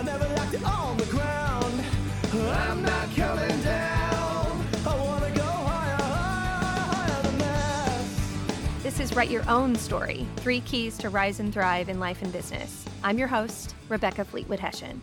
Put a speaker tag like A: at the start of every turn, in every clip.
A: I never liked it on the ground. I'm not coming down. I wanna go higher, higher, higher than this.
B: This is Write Your Own Story Three Keys to Rise and Thrive in Life and Business. I'm your host, Rebecca Fleetwood Hession.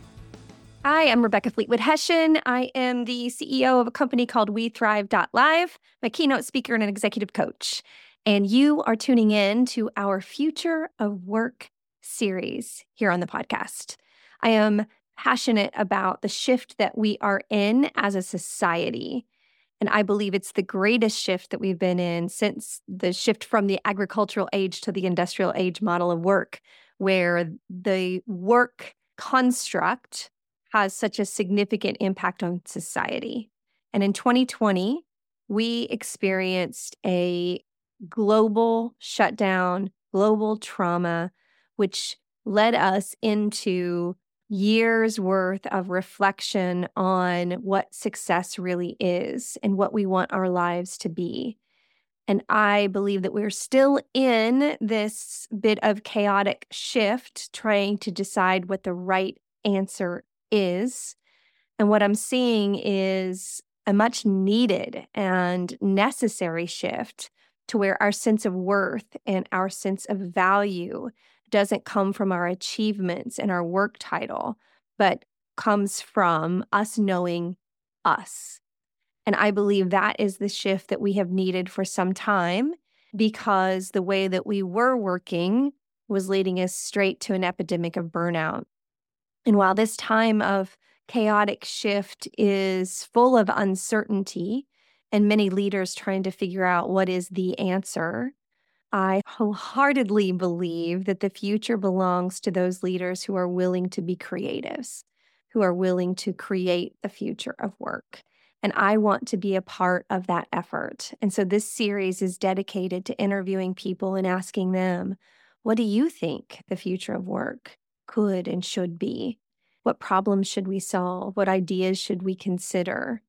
B: Hi, I'm Rebecca Fleetwood Hession. I am the CEO of a company called We Thrive.live, my keynote speaker and an executive coach. And you are tuning in to our Future of Work series here on the podcast. I am passionate about the shift that we are in as a society. And I believe it's the greatest shift that we've been in since the shift from the agricultural age to the industrial age model of work, where the work construct has such a significant impact on society. And in 2020, we experienced a global shutdown, global trauma, which led us into years worth of reflection on what success really is and what we want our lives to be. And I believe that we're still in this bit of chaotic shift, trying to decide what the right answer is. And what I'm seeing is a much needed and necessary shift to where our sense of worth and our sense of value doesn't come from our achievements and our work title, but comes from us knowing us. And I believe that is the shift that we have needed for some time because the way that we were working was leading us straight to an epidemic of burnout. And while this time of chaotic shift is full of uncertainty and many leaders trying to figure out what is the answer, I wholeheartedly believe that the future belongs to those leaders who are willing to be creatives, who are willing to create the future of work. And I want to be a part of that effort. And so this series is dedicated to interviewing people and asking them, what do you think the future of work could and should be? What problems should we solve? What ideas should we consider?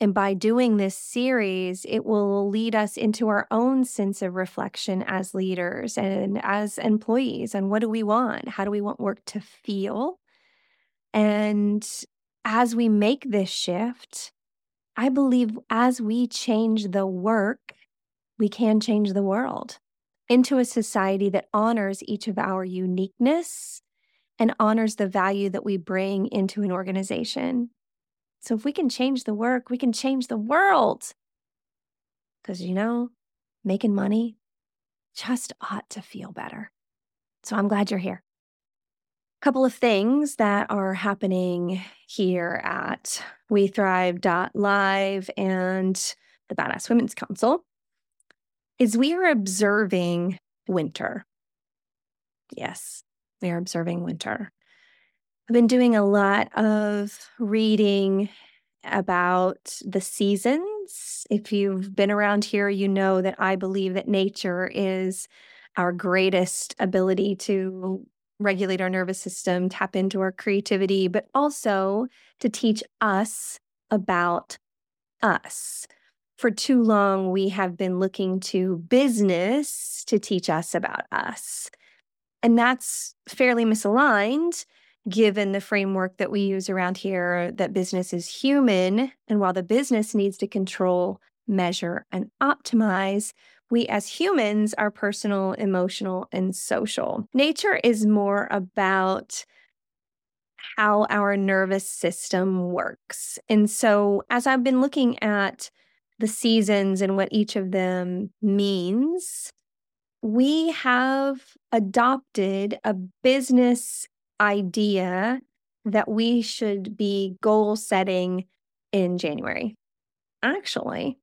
B: And by doing this series, it will lead us into our own sense of reflection as leaders and as employees. And what do we want? How do we want work to feel? And as we make this shift, I believe as we change the work, we can change the world into a society that honors each of our uniqueness and honors the value that we bring into an organization. So if we can change the work, we can change the world. Because, you know, making money just ought to feel better. So I'm glad you're here. A couple of things that are happening here at We Thrive.live and the Badass Women's Council is we are observing winter. Yes, we are observing winter. I've been doing a lot of reading about the seasons. If you've been around here, you know that I believe that nature is our greatest ability to regulate our nervous system, tap into our creativity, but also to teach us about us. For too long, we have been looking to business to teach us about us. And that's fairly misaligned given the framework that we use around here that business is human. And while the business needs to control, measure, and optimize, we as humans are personal, emotional, and social. Nature is more about how our nervous system works. And so, as I've been looking at the seasons and what each of them means, we have adopted a business idea that we should be goal setting in January. Actually,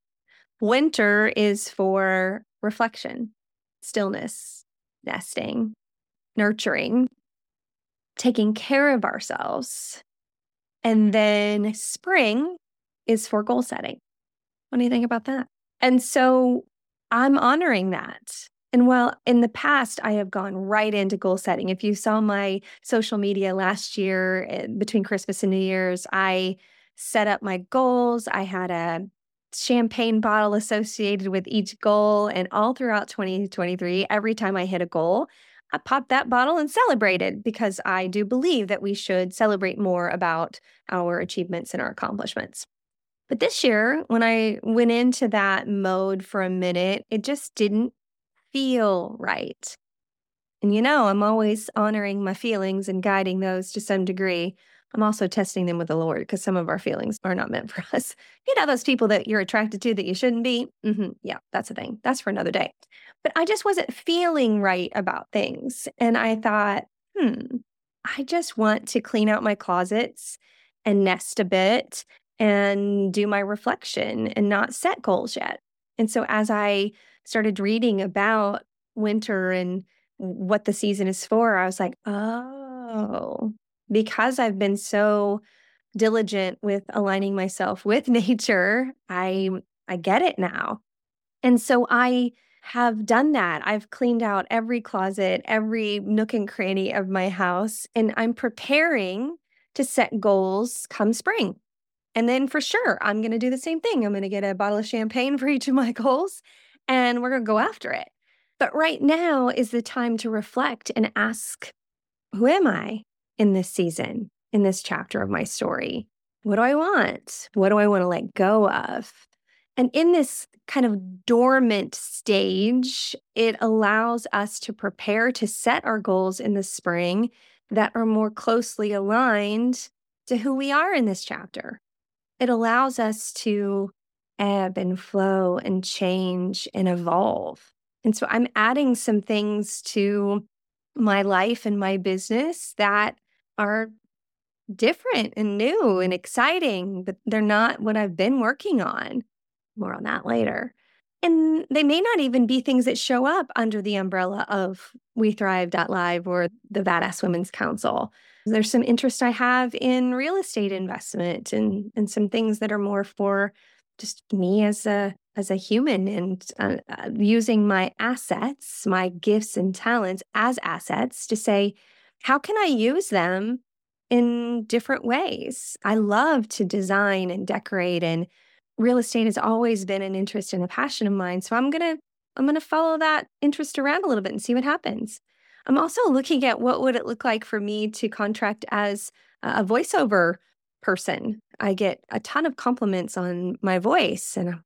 B: winter is for reflection, stillness, nesting, nurturing, taking care of ourselves. And then spring is for goal setting. What do you think about that? And so I'm honoring that. And while in the past I have gone right into goal setting, if you saw my social media last year eh, between Christmas and New Year's, I set up my goals. I had a champagne bottle associated with each goal. And all throughout 2023, every time I hit a goal, I popped that bottle and celebrated because I do believe that we should celebrate more about our achievements and our accomplishments. But this year, when I went into that mode for a minute, it just didn't feel right. And you know, I'm always honoring my feelings and guiding those to some degree. I'm also testing them with the Lord because some of our feelings are not meant for us. You know, those people that you're attracted to that you shouldn't be. hmm Yeah, that's a thing. That's for another day. But I just wasn't feeling right about things. And I thought, hmm, I just want to clean out my closets and nest a bit and do my reflection and not set goals yet. And so as I started reading about winter and what the season is for, I was like, oh, because I've been so diligent with aligning myself with nature, I I get it now. And so I have done that. I've cleaned out every closet, every nook and cranny of my house, and I'm preparing to set goals come spring. And then for sure, I'm going to do the same thing. I'm going to get a bottle of champagne for each of my goals and we're going to go after it. But right now is the time to reflect and ask, who am I in this season, in this chapter of my story? What do I want? What do I want to let go of? And in this kind of dormant stage, it allows us to prepare to set our goals in the spring that are more closely aligned to who we are in this chapter. It allows us to ebb and flow and change and evolve. And so I'm adding some things to my life and my business that are different and new and exciting, but they're not what I've been working on. More on that later. And they may not even be things that show up under the umbrella of We Thrive.live or the Badass Women's Council. There's some interest I have in real estate investment and, and some things that are more for just me as a as a human and uh, uh, using my assets, my gifts and talents as assets to say, how can I use them in different ways? I love to design and decorate and real estate has always been an interest and a passion of mine. So I'm to I'm to follow that interest around a little bit and see what happens. I'm also looking at what would it look like for me to contract as a voiceover person. I get a ton of compliments on my voice and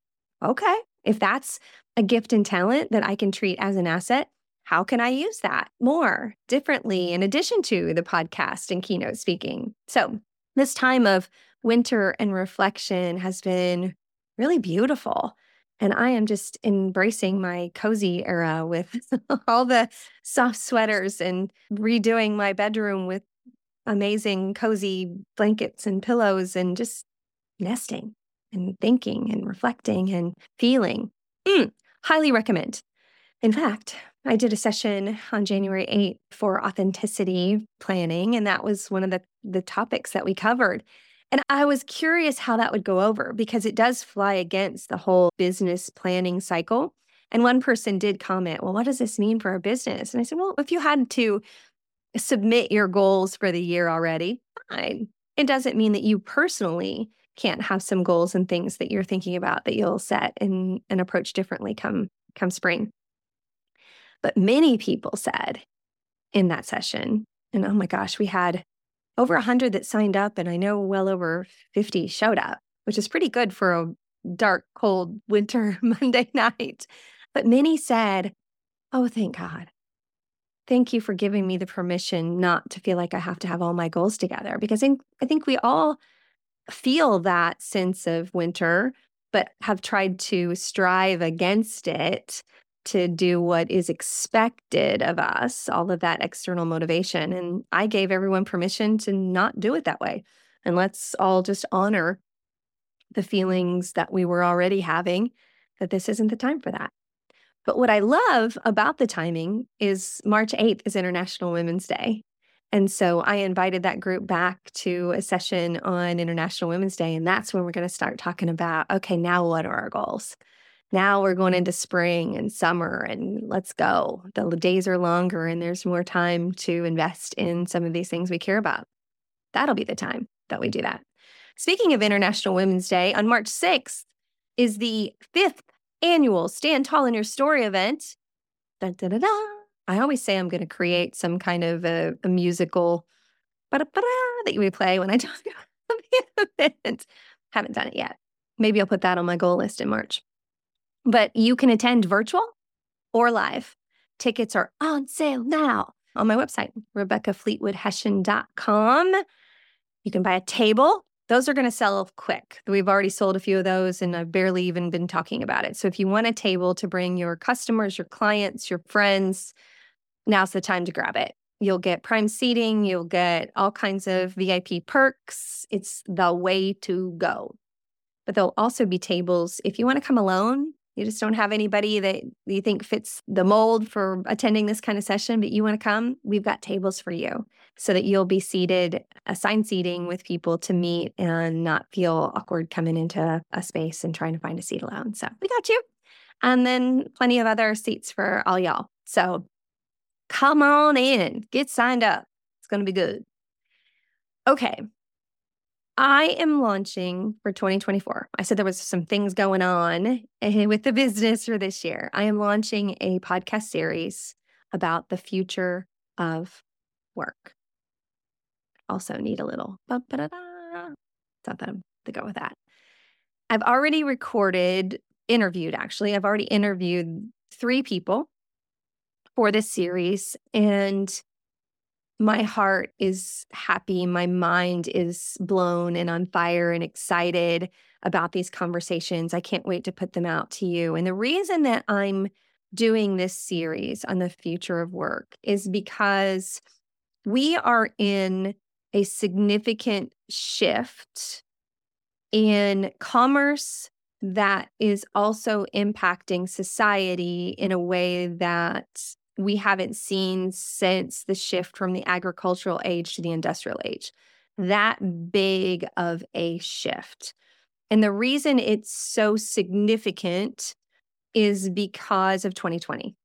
B: okay, if that's a gift and talent that I can treat as an asset, how can I use that more differently in addition to the podcast and keynote speaking? So, this time of winter and reflection has been really beautiful. And I am just embracing my cozy era with all the soft sweaters and redoing my bedroom with amazing cozy blankets and pillows and just nesting and thinking and reflecting and feeling. Mm, highly recommend. In fact, I did a session on January 8th for authenticity planning, and that was one of the, the topics that we covered. And I was curious how that would go over because it does fly against the whole business planning cycle. And one person did comment, Well, what does this mean for our business? And I said, Well, if you had to submit your goals for the year already, fine. It doesn't mean that you personally can't have some goals and things that you're thinking about that you'll set and, and approach differently come come spring. But many people said in that session, and oh my gosh, we had over 100 that signed up, and I know well over 50 showed up, which is pretty good for a dark, cold winter Monday night. But many said, Oh, thank God. Thank you for giving me the permission not to feel like I have to have all my goals together because I think, I think we all feel that sense of winter, but have tried to strive against it to do what is expected of us, all of that external motivation. And I gave everyone permission to not do it that way. And let's all just honor the feelings that we were already having, that this isn't the time for that. But what I love about the timing is March 8th is International Women's Day. And so I invited that group back to a session on International Women's Day. And that's when we're going to start talking about okay, now what are our goals? Now we're going into spring and summer, and let's go. The days are longer, and there's more time to invest in some of these things we care about. That'll be the time that we do that. Speaking of International Women's Day, on March 6th is the fifth annual Stand Tall in Your Story event. I always say I'm going to create some kind of a, a musical that you would play when I talk about the event. Haven't done it yet. Maybe I'll put that on my goal list in March. But you can attend virtual or live. Tickets are on sale now on my website, RebeccaFleetwoodHession.com. You can buy a table. Those are going to sell quick. We've already sold a few of those, and I've barely even been talking about it. So if you want a table to bring your customers, your clients, your friends, now's the time to grab it. You'll get prime seating, you'll get all kinds of VIP perks. It's the way to go. But there'll also be tables if you want to come alone you just don't have anybody that you think fits the mold for attending this kind of session, but you want to come, we've got tables for you so that you'll be seated, assigned seating with people to meet and not feel awkward coming into a space and trying to find a seat alone. So we got you. And then plenty of other seats for all y'all. So come on in, get signed up. It's going to be good. Okay. I am launching for 2024. I said there was some things going on eh, with the business for this year. I am launching a podcast series about the future of work. Also need a little thought that I'm to go with that. I've already recorded, interviewed actually. I've already interviewed three people for this series and my heart is happy. My mind is blown and on fire and excited about these conversations. I can't wait to put them out to you. And the reason that I'm doing this series on the future of work is because we are in a significant shift in commerce that is also impacting society in a way that we haven't seen since the shift from the agricultural age to the industrial age. That big of a shift. And the reason it's so significant is because of 2020.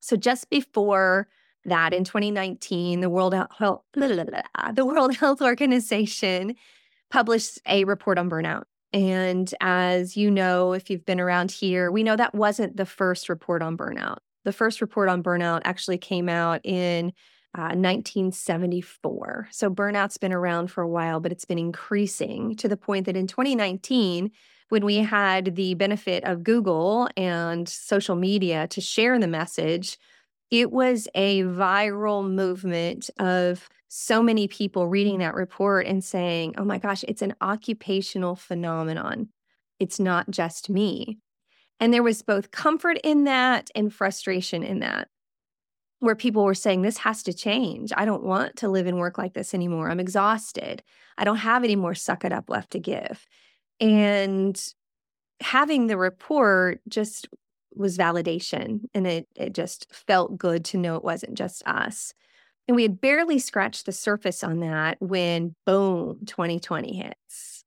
B: So just before that in 2019, the World Health, the World Health Organization published a report on burnout. And as you know, if you've been around here, we know that wasn't the first report on burnout. The first report on burnout actually came out in uh, 1974. So burnout's been around for a while, but it's been increasing to the point that in 2019, when we had the benefit of Google and social media to share the message, it was a viral movement of so many people reading that report and saying, oh my gosh, it's an occupational phenomenon. It's not just me. And there was both comfort in that and frustration in that, where people were saying, This has to change. I don't want to live and work like this anymore. I'm exhausted. I don't have any more suck it up left to give. And having the report just was validation and it, it just felt good to know it wasn't just us. And we had barely scratched the surface on that when boom, 2020 hits.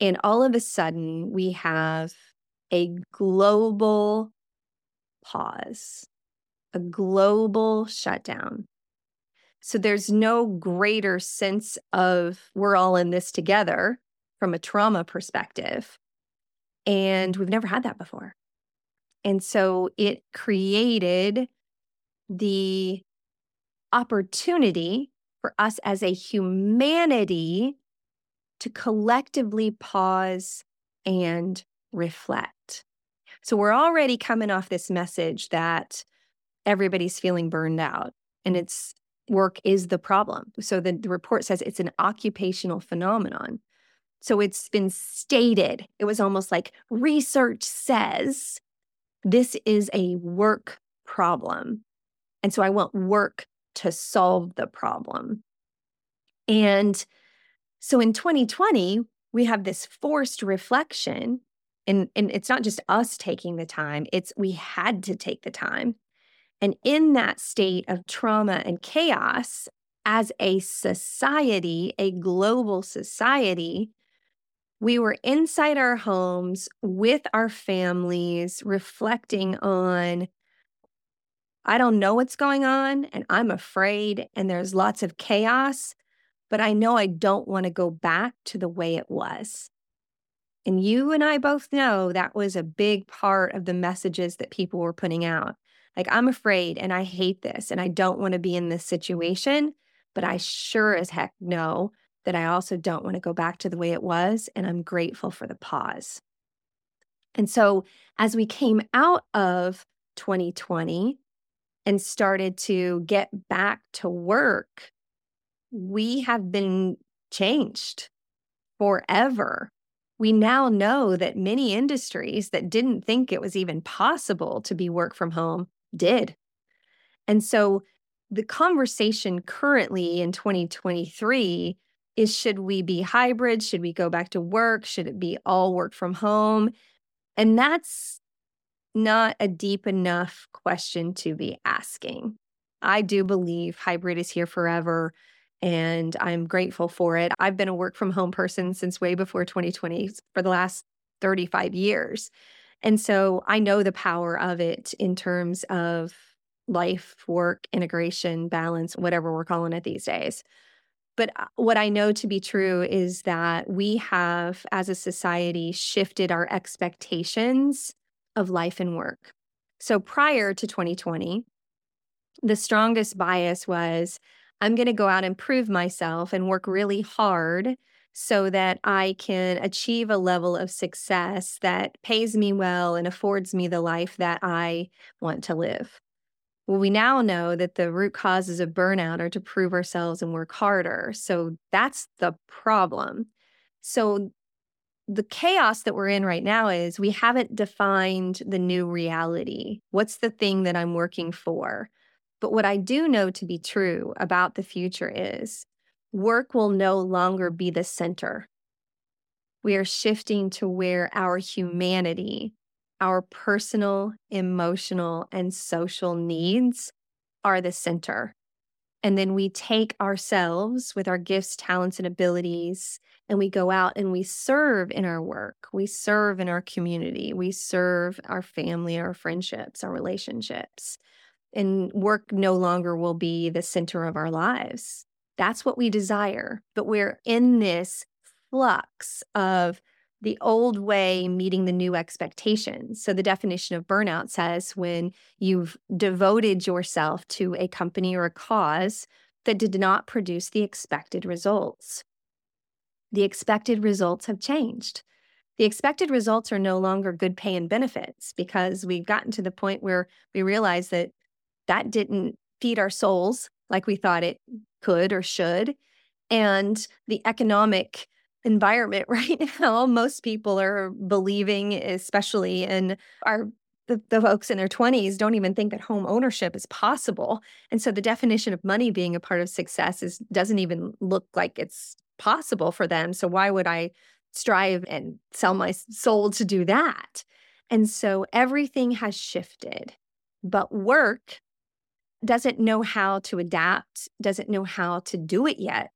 B: And all of a sudden, we have a global pause, a global shutdown. So there's no greater sense of we're all in this together from a trauma perspective. And we've never had that before. And so it created the opportunity for us as a humanity to collectively pause and reflect. So we're already coming off this message that everybody's feeling burned out and it's work is the problem. So the, the report says it's an occupational phenomenon. So it's been stated, it was almost like research says this is a work problem. And so I want work to solve the problem. And so in 2020, we have this forced reflection and and it's not just us taking the time it's we had to take the time. And in that state of trauma and chaos as a society a global society we were inside our homes with our families reflecting on I don't know what's going on and I'm afraid and there's lots of chaos but I know I don't want to go back to the way it was and you and I both know that was a big part of the messages that people were putting out Like, I'm afraid and I hate this and I don't want to be in this situation, but I sure as heck know that I also don't want to go back to the way it was. And I'm grateful for the pause. And so, as we came out of 2020 and started to get back to work, we have been changed forever. We now know that many industries that didn't think it was even possible to be work from home did. And so the conversation currently in 2023 is should we be hybrid? Should we go back to work? Should it be all work from home? And that's not a deep enough question to be asking. I do believe hybrid is here forever and I'm grateful for it. I've been a work from home person since way before 2020 for the last 35 years. And so I know the power of it in terms of life, work, integration, balance, whatever we're calling it these days. But uh, what I know to be true is that we have, as a society, shifted our expectations of life and work. So prior to 2020, the strongest bias was I'm going to go out and prove myself and work really hard so that I can achieve a level of success that pays me well and affords me the life that I want to live. Well, we now know that the root causes of burnout are to prove ourselves and work harder. So that's the problem. So the chaos that we're in right now is we haven't defined the new reality. What's the thing that I'm working for? But what I do know to be true about the future is work will no longer be the center. We are shifting to where our humanity, our personal, emotional, and social needs are the center. And then we take ourselves with our gifts, talents, and abilities, and we go out and we serve in our work. We serve in our community. We serve our family, our friendships, our relationships and work no longer will be the center of our lives. That's what we desire. But we're in this flux of the old way meeting the new expectations. So, the definition of burnout says when you've devoted yourself to a company or a cause that did not produce the expected results. The expected results have changed. The expected results are no longer good pay and benefits because we've gotten to the point where we realize that that didn't feed our souls like we thought it could or should. And the economic environment right now, most people are believing, especially in our the, the folks in their 20s don't even think that home ownership is possible. And so the definition of money being a part of success is doesn't even look like it's possible for them. So why would I strive and sell my soul to do that? And so everything has shifted. But work doesn't know how to adapt, doesn't know how to do it yet,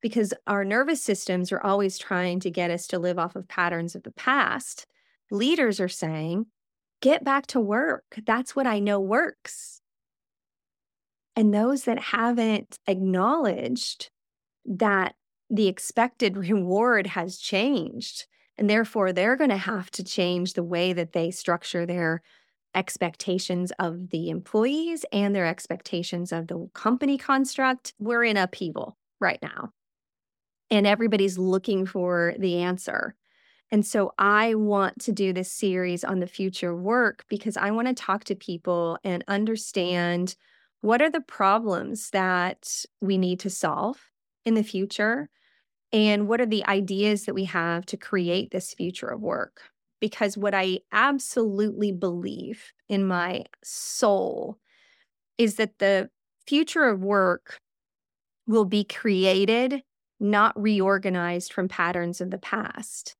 B: because our nervous systems are always trying to get us to live off of patterns of the past. Leaders are saying, get back to work. That's what I know works. And those that haven't acknowledged that the expected reward has changed, and therefore they're going to have to change the way that they structure their expectations of the employees and their expectations of the company construct. We're in upheaval right now. And everybody's looking for the answer. And so I want to do this series on the future work because I want to talk to people and understand what are the problems that we need to solve in the future and what are the ideas that we have to create this future of work because what I absolutely believe in my soul is that the future of work will be created, not reorganized from patterns of the past.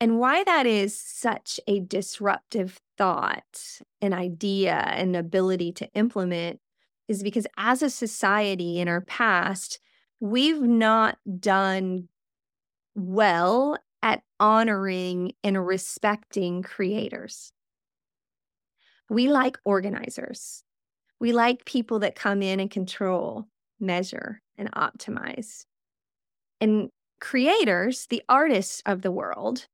B: And why that is such a disruptive thought, an idea, an ability to implement is because as a society in our past, we've not done well at honoring and respecting creators. We like organizers. We like people that come in and control, measure, and optimize. And creators, the artists of the world,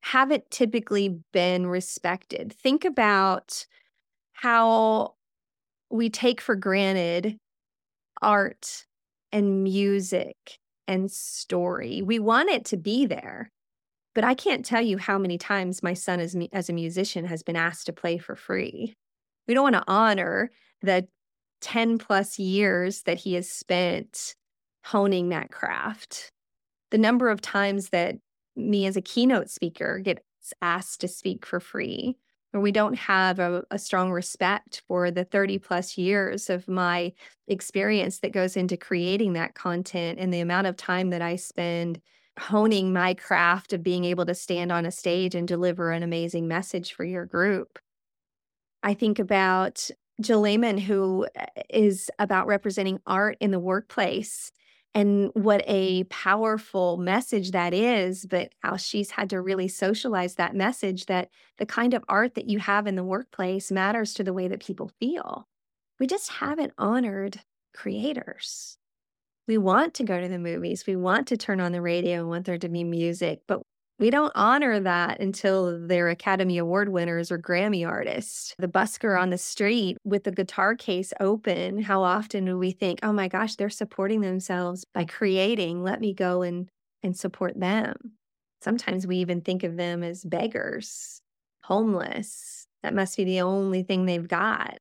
B: haven't typically been respected. Think about how we take for granted art and music and story. We want it to be there. But I can't tell you how many times my son as, as a musician has been asked to play for free. We don't want to honor the 10 plus years that he has spent honing that craft. The number of times that me as a keynote speaker gets asked to speak for free, or we don't have a, a, strong respect for the 30 plus years of my experience that goes into creating that content and the amount of time that I spend honing my craft of being able to stand on a stage and deliver an amazing message for your group. I think about Jill Layman, who uh, about representing art in the workplace and what a powerful message that is, but how she's had to really socialize that message that the kind of art that you have in the workplace matters to the way that people feel. We just haven't honored creators. We want to go to the movies, we want to turn on the radio and want there to be music, but we don't honor that until they're Academy Award winners or Grammy artists. The busker on the street with the guitar case open, how often do we think, oh my gosh, they're supporting themselves by creating? Let me go and, and support them. Sometimes we even think of them as beggars, homeless. That must be the only thing they've got.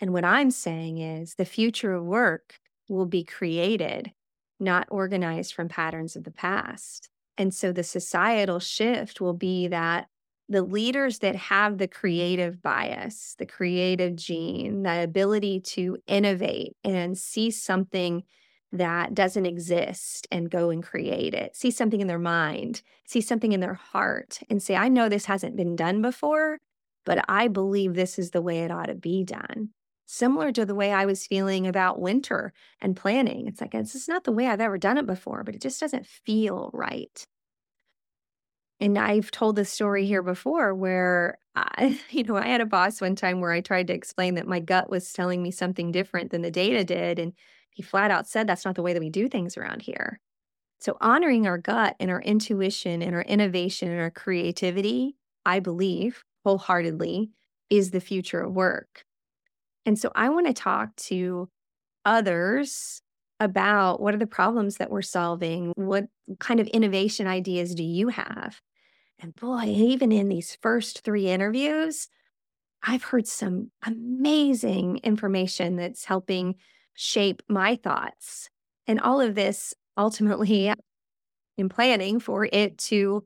B: And what I'm saying is the future of work will be created, not organized from patterns of the past. And so the societal shift will be that the leaders that have the creative bias, the creative gene, the ability to innovate and see something that doesn't exist and go and create it, see something in their mind, see something in their heart, and say, I know this hasn't been done before, but I believe this is the way it ought to be done. Similar to the way I was feeling about winter and planning. It's like, this is not the way I've ever done it before, but it just doesn't feel right. And I've told this story here before where I, you know, I had a boss one time where I tried to explain that my gut was telling me something different than the data did. And he flat out said, that's not the way that we do things around here. So honoring our gut and our intuition and our innovation and our creativity, I believe wholeheartedly, is the future of work. And so I want to talk to others about what are the problems that we're solving? What kind of innovation ideas do you have? And boy, even in these first three interviews, I've heard some amazing information that's helping shape my thoughts. And all of this ultimately in planning for it to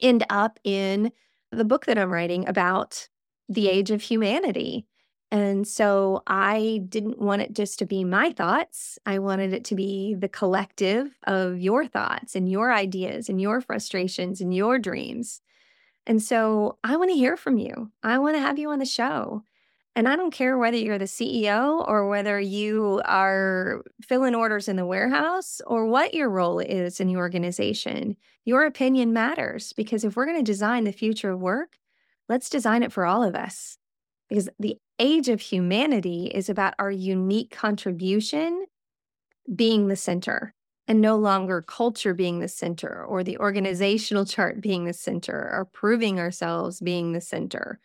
B: end up in the book that I'm writing about the age of humanity. And so I didn't want it just to be my thoughts. I wanted it to be the collective of your thoughts and your ideas and your frustrations and your dreams. And so I want to hear from you. I want to have you on the show. And I don't care whether you're the CEO or whether you are filling orders in the warehouse or what your role is in the organization. Your opinion matters because if we're going to design the future of work, let's design it for all of us because the age of humanity is about our unique contribution being the center and no longer culture being the center or the organizational chart being the center or proving ourselves being the center.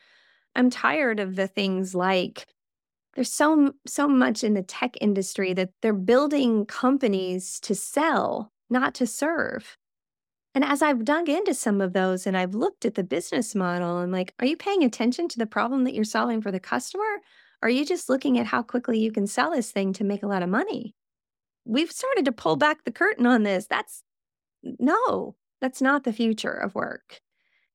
B: I'm tired of the things like there's so so much in the tech industry that they're building companies to sell, not to serve. And as I've dug into some of those and I've looked at the business model, I'm like, are you paying attention to the problem that you're solving for the customer? Or are you just looking at how quickly you can sell this thing to make a lot of money? We've started to pull back the curtain on this. That's no, that's not the future of work.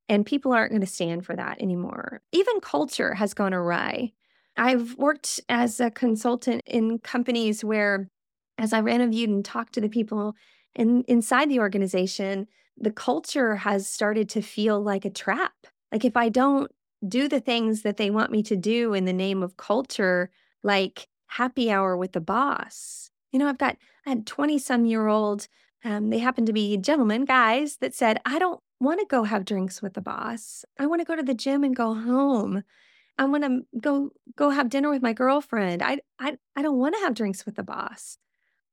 B: And people aren't going to stand for that anymore. Even culture has gone awry. I've worked as a consultant in companies where, as I've interviewed and talked to the people in, inside the organization, the culture has started to feel like a trap. Like if I don't do the things that they want me to do in the name of culture, like happy hour with the boss. You know, I've got I had 20 some year old, um, they happen to be gentlemen, guys that said, I don't want to go have drinks with the boss. I want to go to the gym and go home. I want to go go have dinner with my girlfriend. I I I don't want to have drinks with the boss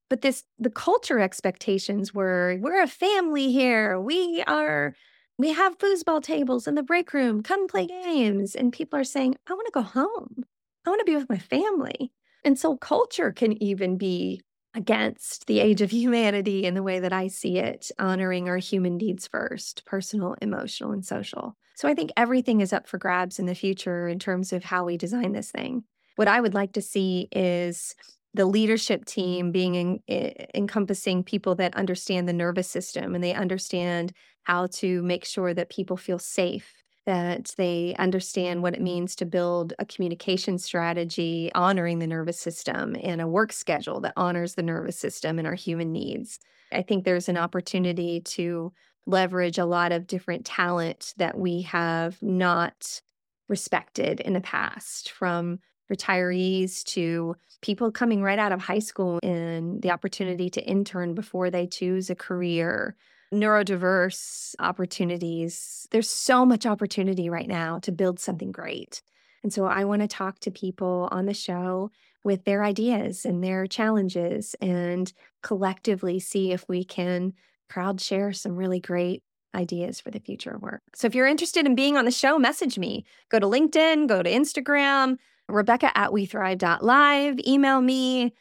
B: but this the culture expectations were we're a family here we are We have foosball tables in the break room. Come play games. And people are saying, I want to go home. I want to be with my family. And so culture can even be against the age of humanity in the way that I see it, honoring our human needs first personal, emotional, and social. So I think everything is up for grabs in the future in terms of how we design this thing. What I would like to see is the leadership team being in, eh, encompassing people that understand the nervous system and they understand how to make sure that people feel safe that they understand what it means to build a communication strategy honoring the nervous system and a work schedule that honors the nervous system and our human needs. I think there's an opportunity to leverage a lot of different talent that we have not respected in the past from retirees to people coming right out of high school and the opportunity to intern before they choose a career neurodiverse opportunities. There's so much opportunity right now to build something great. And so I want to talk to people on the show with their ideas and their challenges and collectively see if we can crowd share some really great ideas for the future of work. So if you're interested in being on the show, message me. Go to LinkedIn, go to Instagram, Rebecca at WeThrive.live, email me,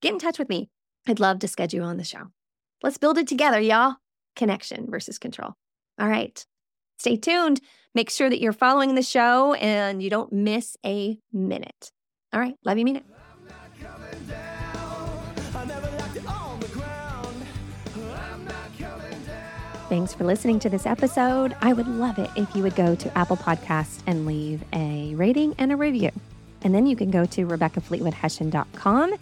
B: get in touch with me. I'd love to schedule on the show. Let's build it together, y'all connection versus control. All right. Stay tuned. Make sure that you're following the show and you don't miss a minute. All right. Love you, mean it. Thanks for listening to this episode. I would love it if you would go to Apple Podcasts and leave a rating and a review. And then you can go to RebeccaFleetwoodHession.com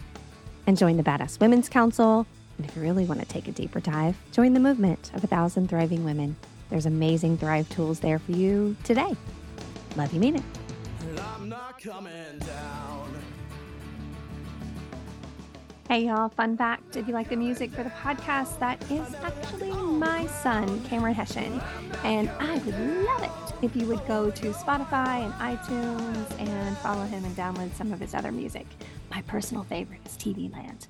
B: and join the Badass Women's Council and if you really want to take a deeper dive, join the movement of a thousand thriving women. There's amazing Thrive tools there for you today. Love you, mean it. Hey y'all, fun fact if you like the music for the podcast, that is actually my son, Cameron Hession. And I would love it if you would go to Spotify and iTunes and follow him and download some of his other music. My personal favorite is TV Land.